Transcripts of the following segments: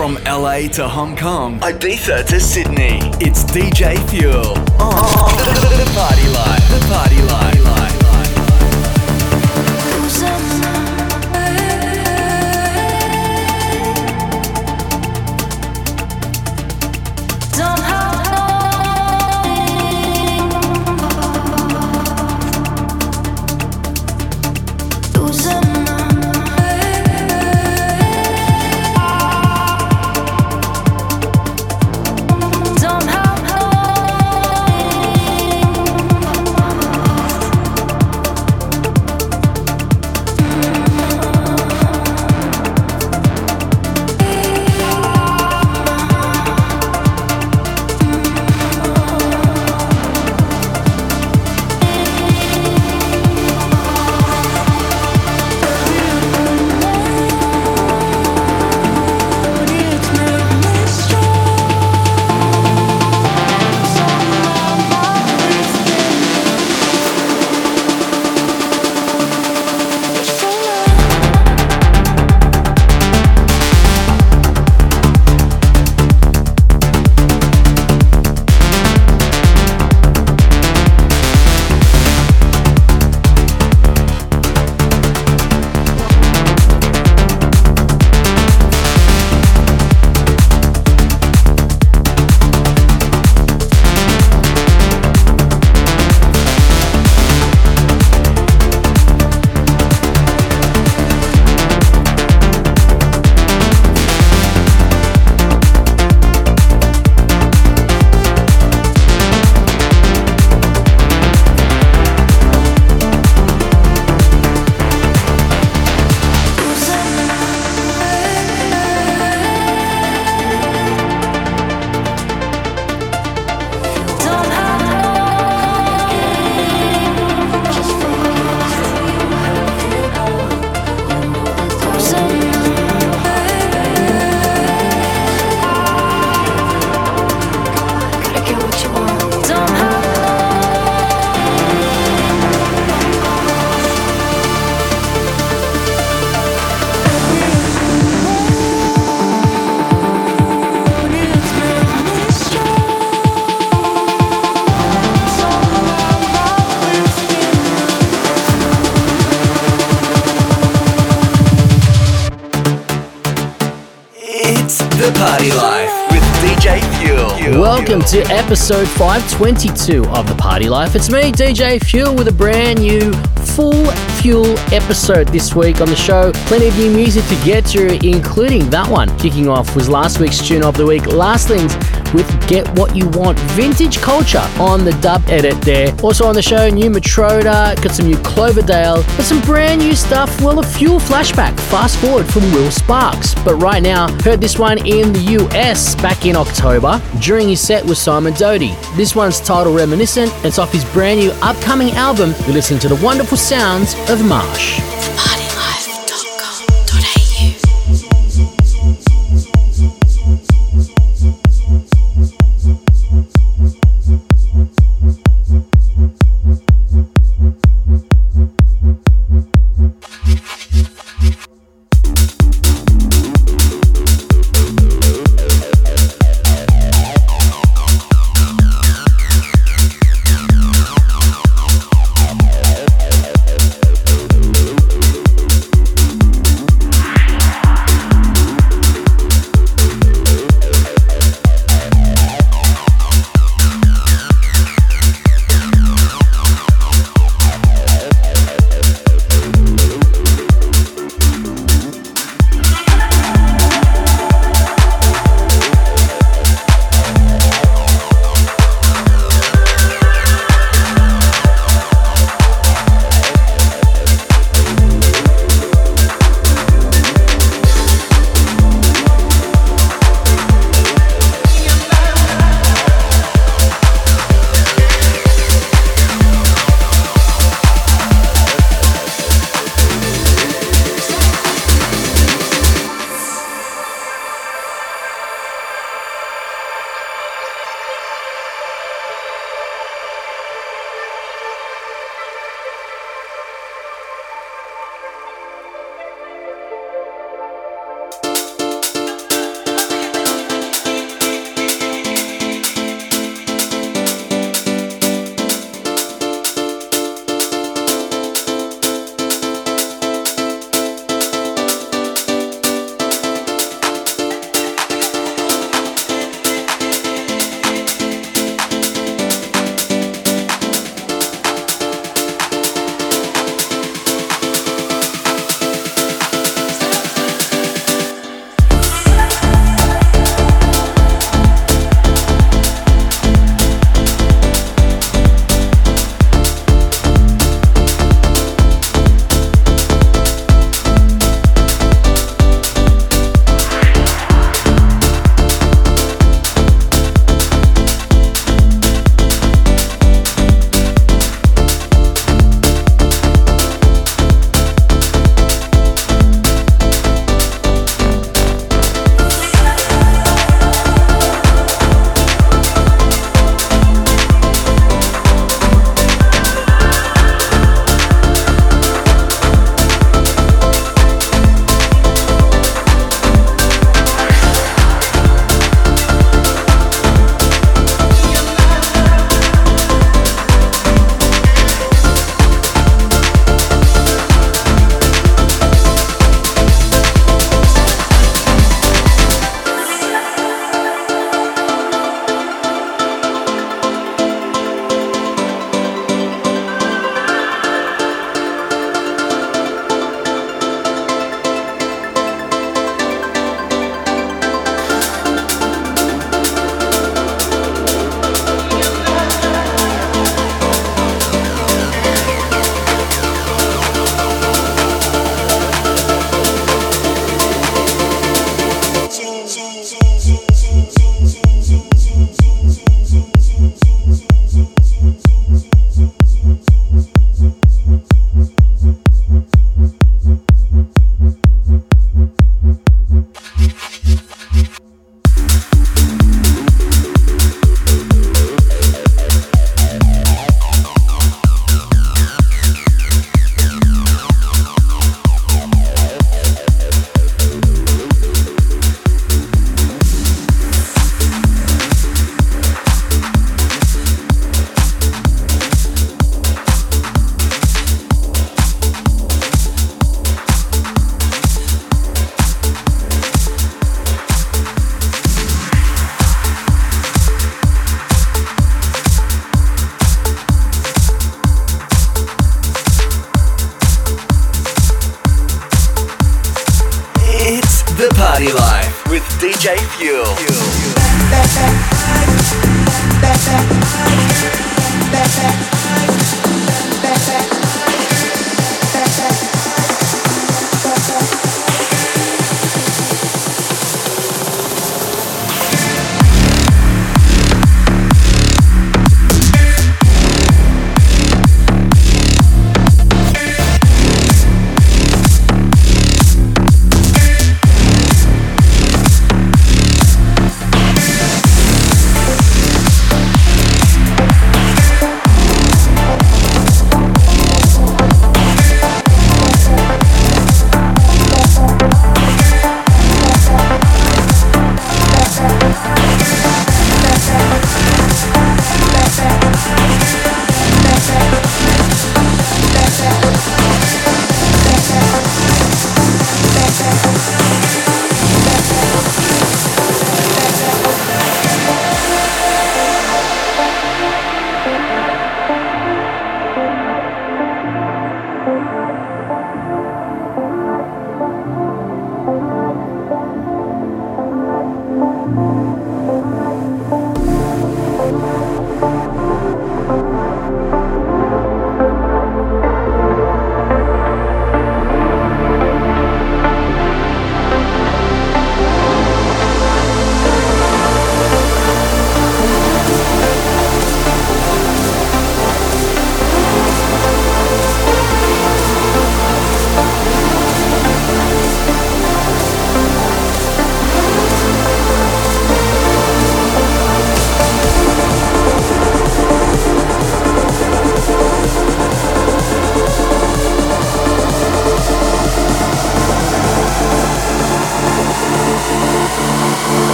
From LA to Hong Kong, Ibiza to Sydney, it's DJ Fuel on the Party Life. The Party Life. To episode 522 of The Party Life. It's me, DJ Fuel, with a brand new full fuel episode this week on the show. Plenty of new music to get to, including that one. Kicking off was last week's tune of the week, Lastlings with Get What You Want Vintage Culture on the dub edit there. Also on the show, new Matroda, got some new Cloverdale, but some brand new stuff. Well, a fuel flashback, fast forward from Will Sparks. But right now, heard this one in the US back in October during his set with Simon Doty. This one's titled Reminiscent. It's off his brand new upcoming album. You're listening to the wonderful sounds of Marsh.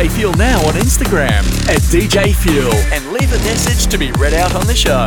DJ Fuel now on Instagram at DJ Fuel and leave a message to be read out on the show.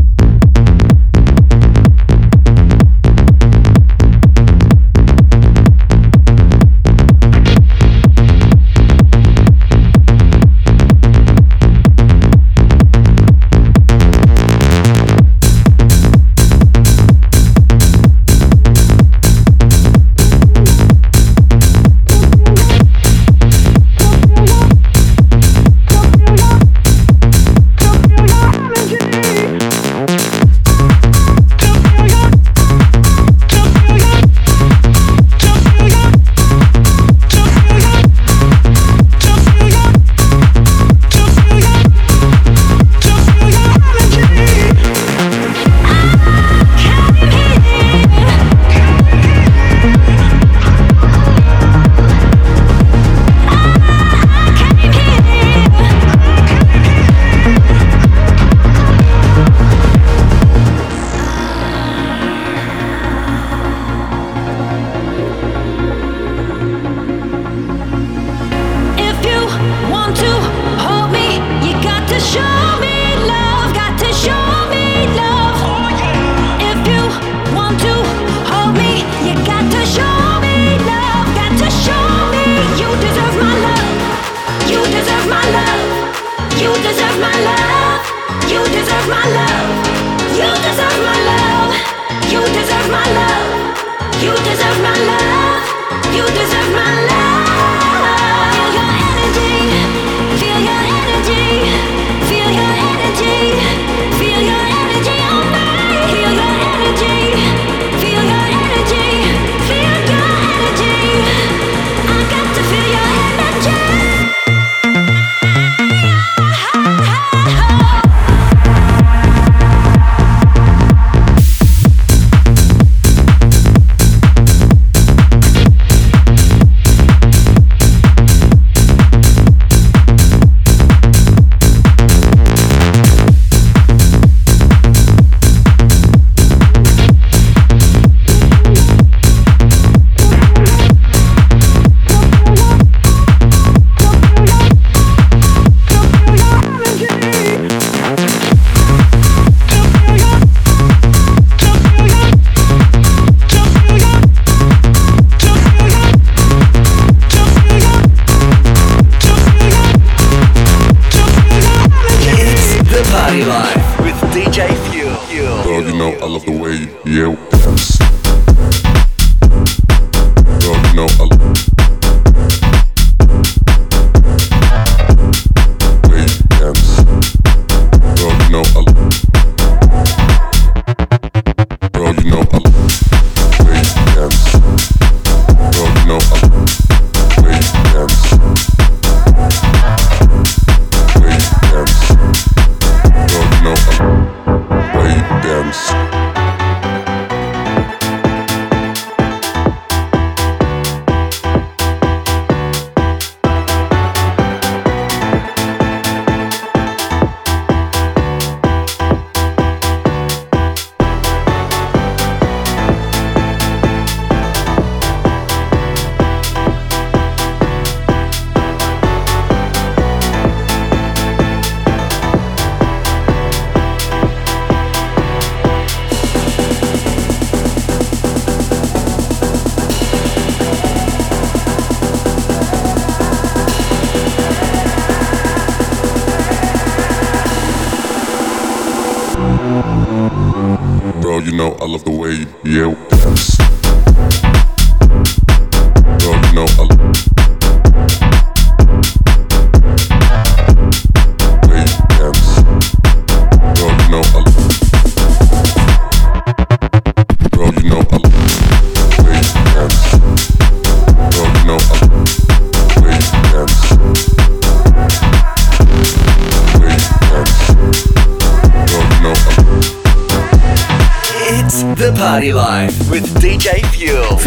know I love the way you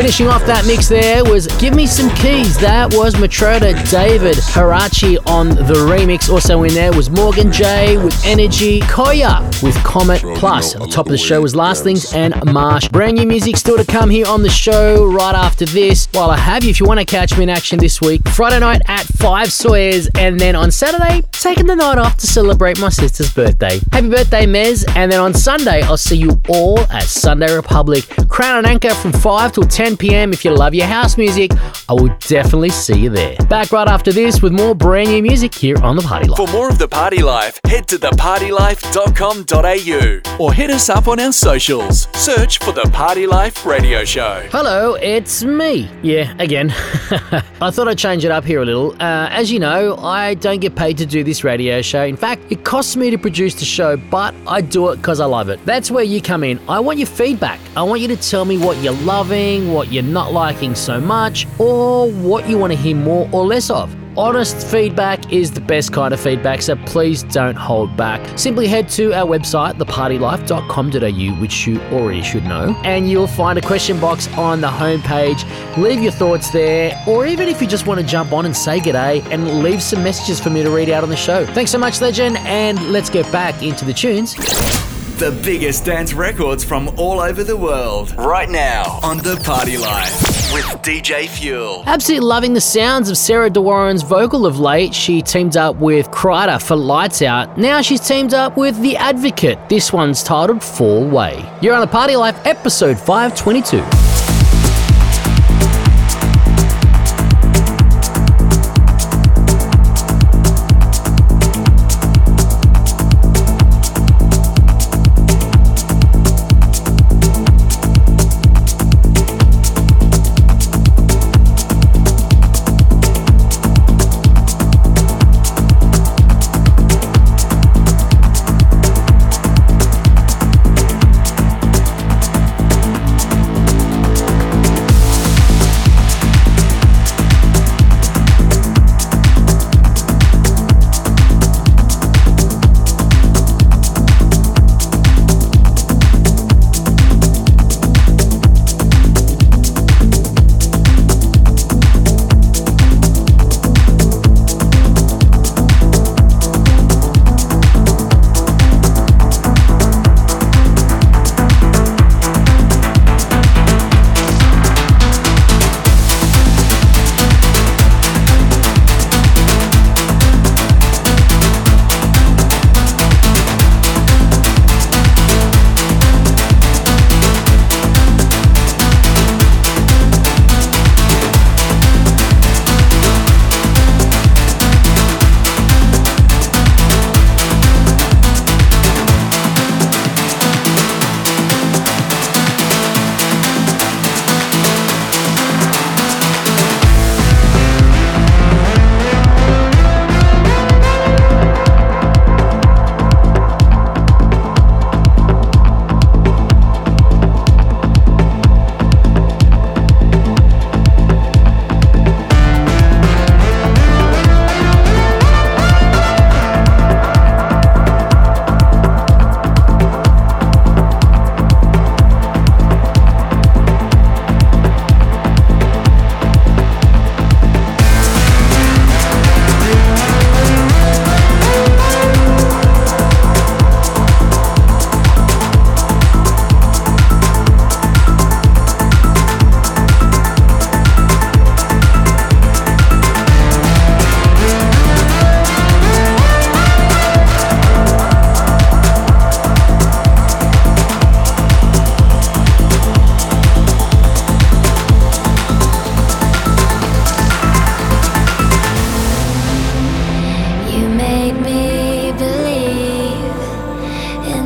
Finishing off that mix there was Give Me Some Keys. That was Matroda David Harachi on the remix. Also in there was Morgan J with Energy, Koya with Comet Plus. At the top of the show was Lastlings and Marsh. Brand new music still to come here on the show right after this. While I have you, if you want to catch me in action this week, Friday night at 5 Sawyers, and then on Saturday, taking the night off to celebrate my sister's birthday. Happy birthday, Mez. And then on Sunday, I'll see you all at Sunday Republic. Crown and Anchor from 5 till 10 pm. If you love your house music, I will definitely see you there. Back right after this with more brand new music here on The Party Life. For more of The Party Life, head to thepartylife.com.au or hit us up on our socials. Search for The Party Life Radio Show. Hello, it's me. Yeah, again. I thought I'd change it up here a little. Uh, as you know, I don't get paid to do this radio show. In fact, it costs me to produce the show, but I do it because I love it. That's where you come in. I want your feedback. I want you to tell me what you're loving, what you're not liking so much, or what you want to hear more or less of. Honest feedback is the best kind of feedback, so please don't hold back. Simply head to our website, thepartylife.com.au, which you already should know, and you'll find a question box on the homepage. Leave your thoughts there, or even if you just want to jump on and say g'day and leave some messages for me to read out on the show. Thanks so much, Legend, and let's get back into the tunes. The biggest dance records from all over the world. Right now on The Party Life with DJ Fuel. Absolutely loving the sounds of Sarah De Warren's vocal of late. She teamed up with Kreider for Lights Out. Now she's teamed up with The Advocate. This one's titled Fall Way. You're on the Party Life, episode 522.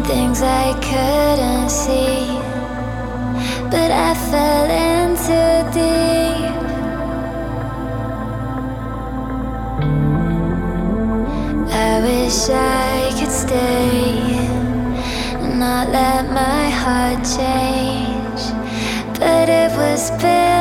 things I couldn't see, but I fell in too deep. I wish I could stay and not let my heart change, but it was built.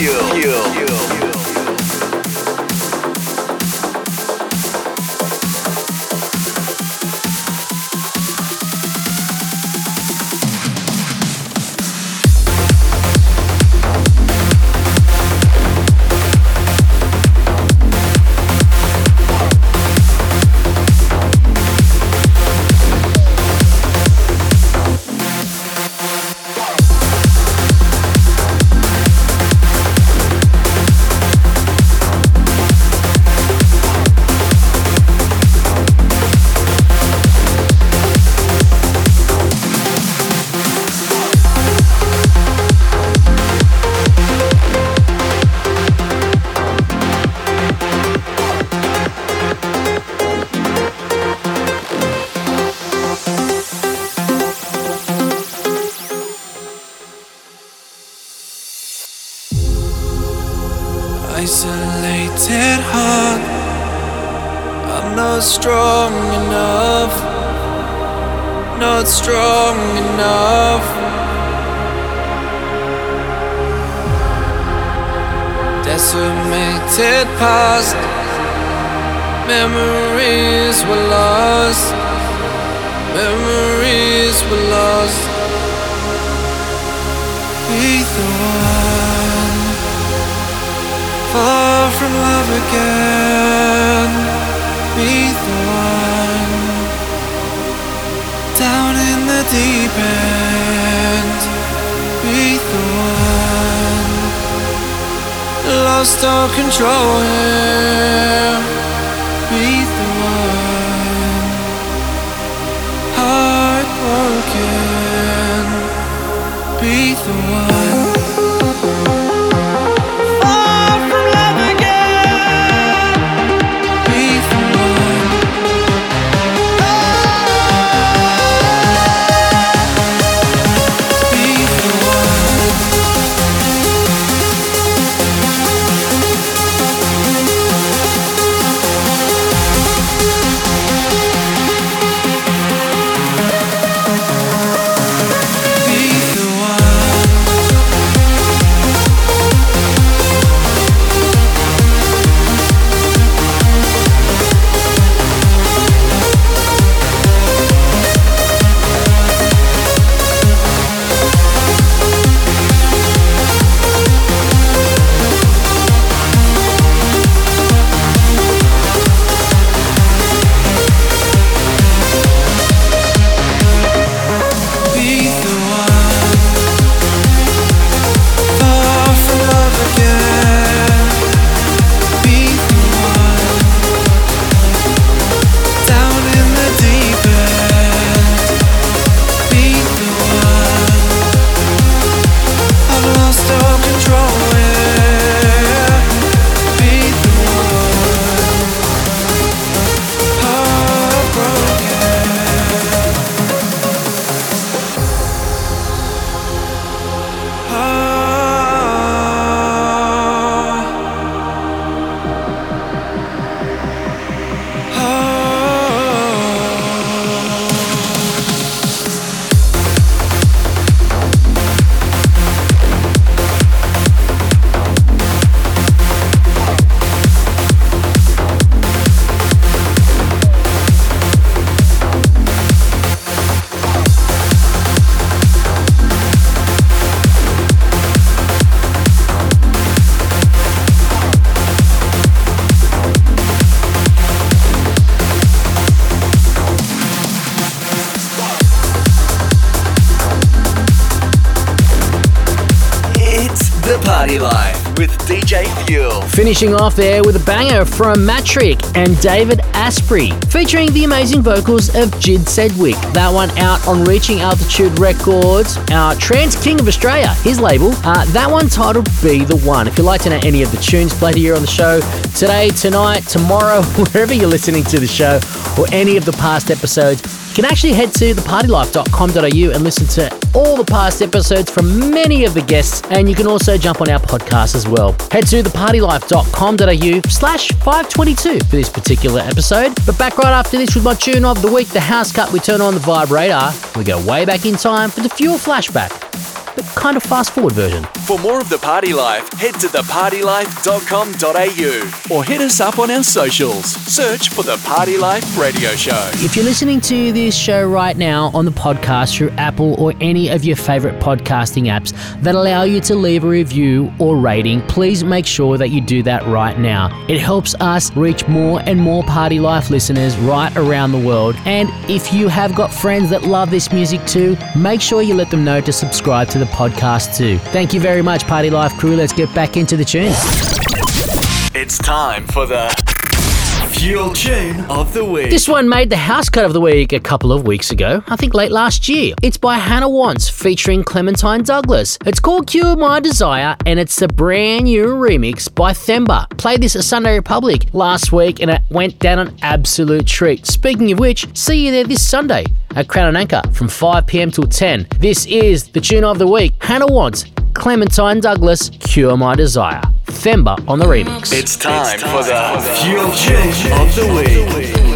Not deep end. Be the one. Lost all control here. Finishing off there with a banger from Matrick and David Asprey, featuring the amazing vocals of Jid Sedgwick. That one out on Reaching Altitude Records, our Trance King of Australia, his label. Uh, that one titled Be the One. If you'd like to know any of the tunes played here on the show today, tonight, tomorrow, wherever you're listening to the show, or any of the past episodes, you can actually head to thepartylife.com.au and listen to all the past episodes from many of the guests, and you can also jump on our podcast as well. Head to thepartylife.com.au slash 522 for this particular episode. But back right after this with my tune of the week, the house cut, we turn on the vibe radar. We go way back in time for the fuel flashback, but kind of fast forward version. For more of The Party Life, head to thepartylife.com.au or hit us up on our socials. Search for The Party Life Radio Show. If you're listening to this show right now on the podcast through Apple or any of your favorite podcasting apps that allow you to leave a review or rating, please make sure that you do that right now. It helps us reach more and more Party Life listeners right around the world. And if you have got friends that love this music too, make sure you let them know to subscribe to the podcast too. Thank you very much, Party Life crew. Let's get back into the tune. It's time for the Fuel Tune of the Week. This one made the house cut of the week a couple of weeks ago, I think late last year. It's by Hannah Wants featuring Clementine Douglas. It's called Cure My Desire and it's a brand new remix by Themba. Played this at Sunday Republic last week and it went down an absolute treat. Speaking of which, see you there this Sunday at Crown and Anchor from 5pm till 10. This is the tune of the week. Hannah Wants, Clementine Douglas, Cure My Desire. Themba on the remix. It's time for the Fuel Tune of the Week.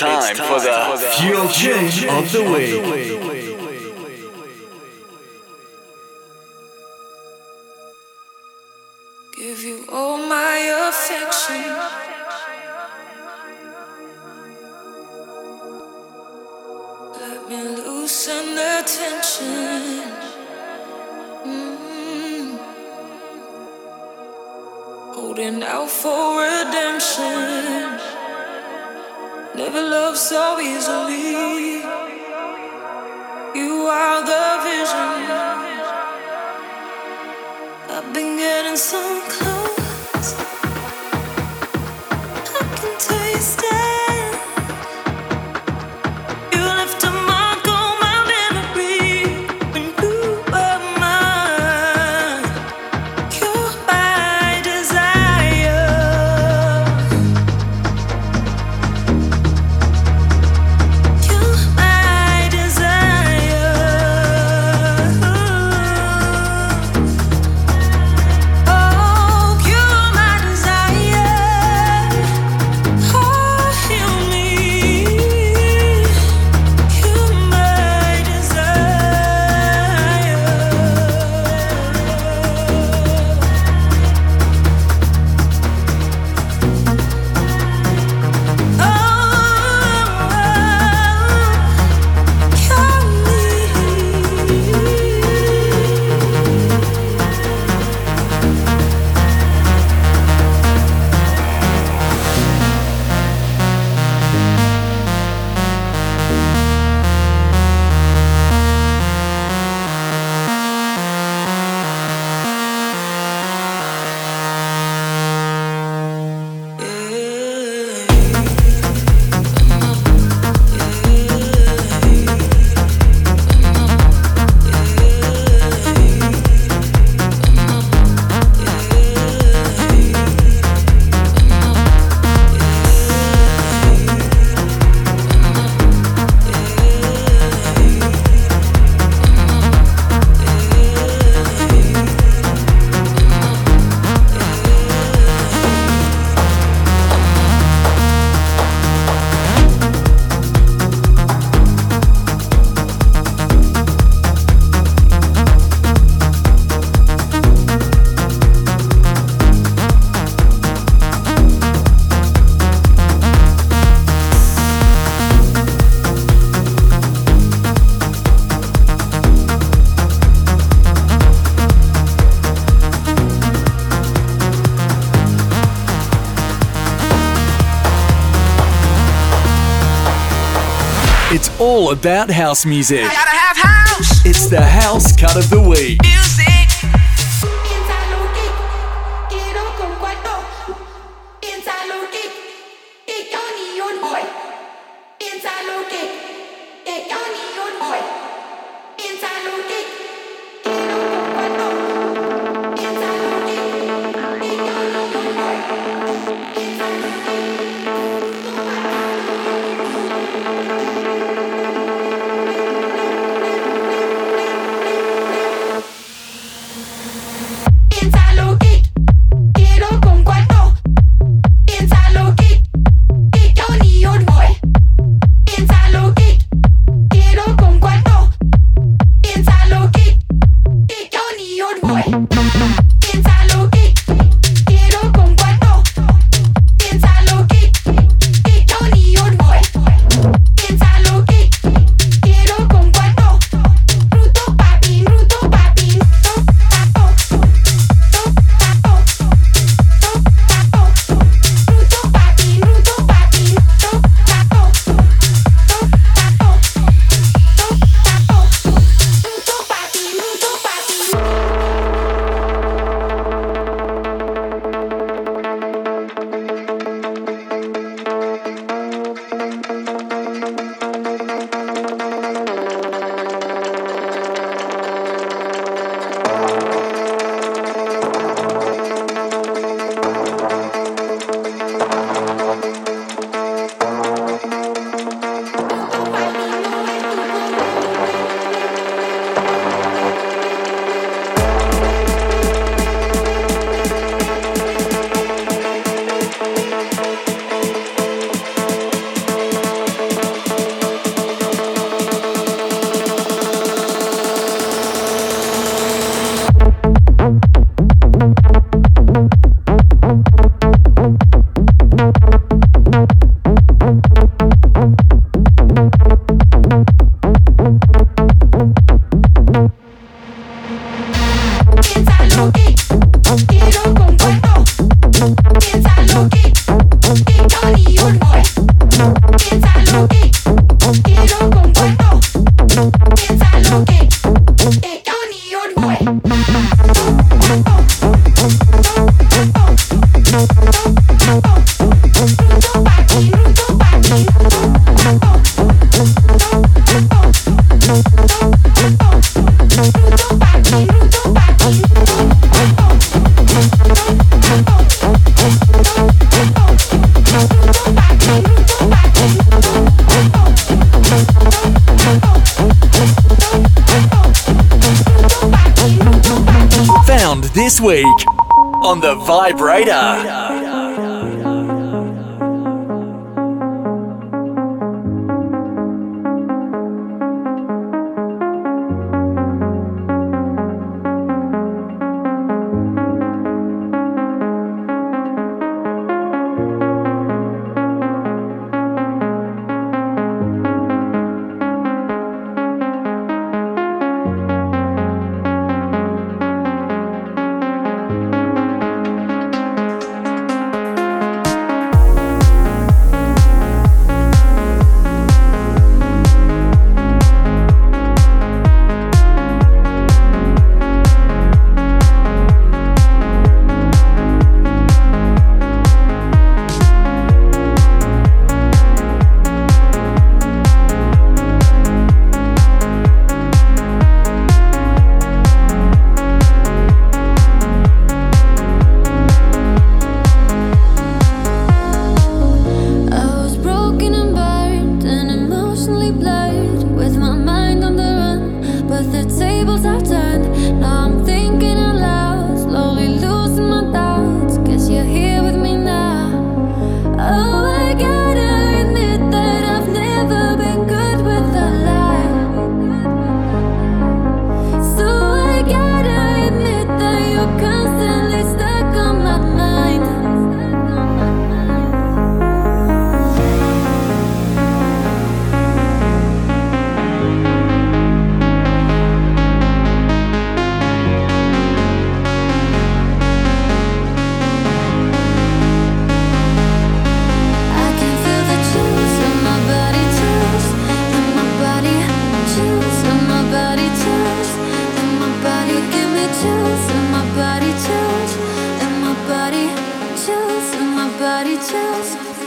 It's time, for, the Fuel Tune of the Week. Give you all my affection. Let me loosen the tension. Mm. Holding out for Never loved so easily. You are the vision. I've been getting so close. It's all about house music. House It's the house cut of the week. Nobody tells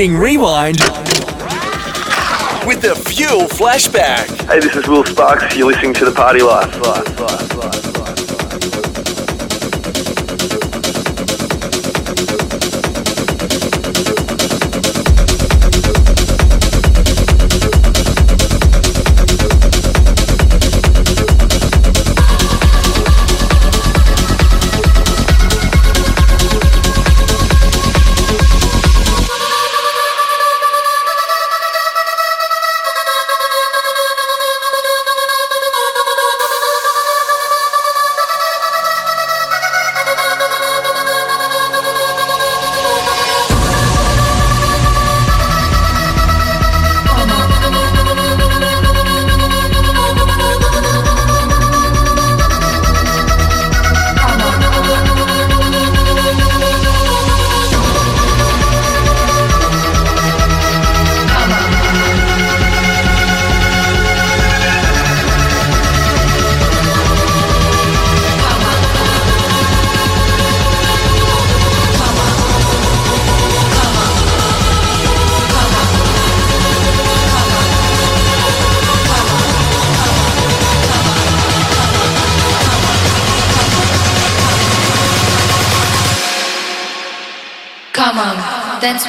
Hitting rewind with the Fuel Flashback. Hey, this is Will Sparks. You're listening to The Party Life.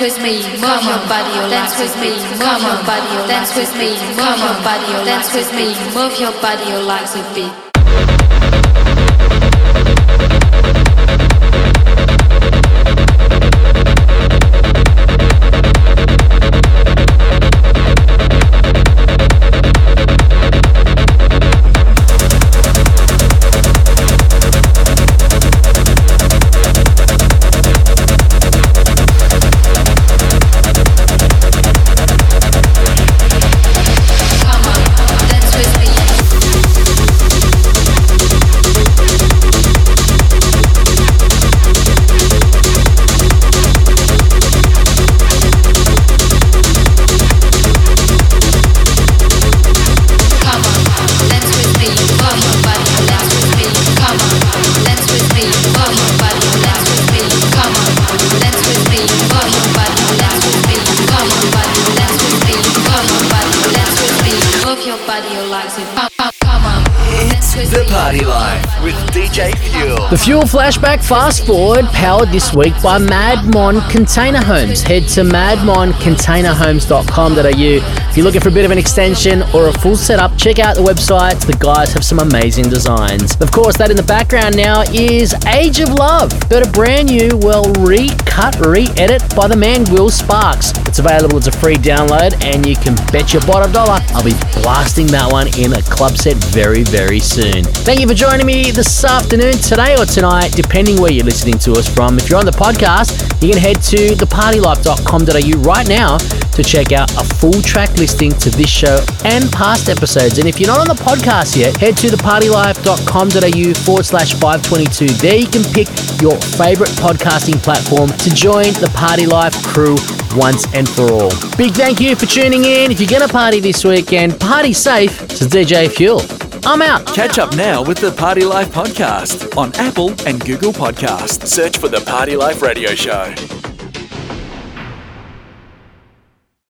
With me, move your body, dance with me, move your body, dance with me, move your body, dance with me, move your body, legs a beat. Fuel. Flashback Fast Forward powered this week by Madmon Container Homes. Head to madmoncontainerhomes.com.au. If you're looking for a bit of an extension or a full setup, check out the website. The guys have some amazing designs. Of course, that in the background now is Age of Love, but a brand new, well, recut, re edit by the man Will Sparks. It's available as a free download, and you can bet your bottom dollar I'll be blasting that one in a club set very, very soon. Thank you for joining me this afternoon, today, or tonight, depending where you're listening to us from. If you're on the podcast, you can head to thepartylife.com.au right now to check out a full track listing to this show and past episodes. And if you're not on the podcast yet, head to thepartylife.com.au forward slash 522. There you can pick your favorite podcasting platform to join the Party Life crew once and for all. Big thank you for tuning in. If you're going to party this weekend, party safe. Is DJ Fuel. I'm out. Catch up now with the Party Life podcast on Apple and Google Podcasts. Search for the Party Life Radio Show.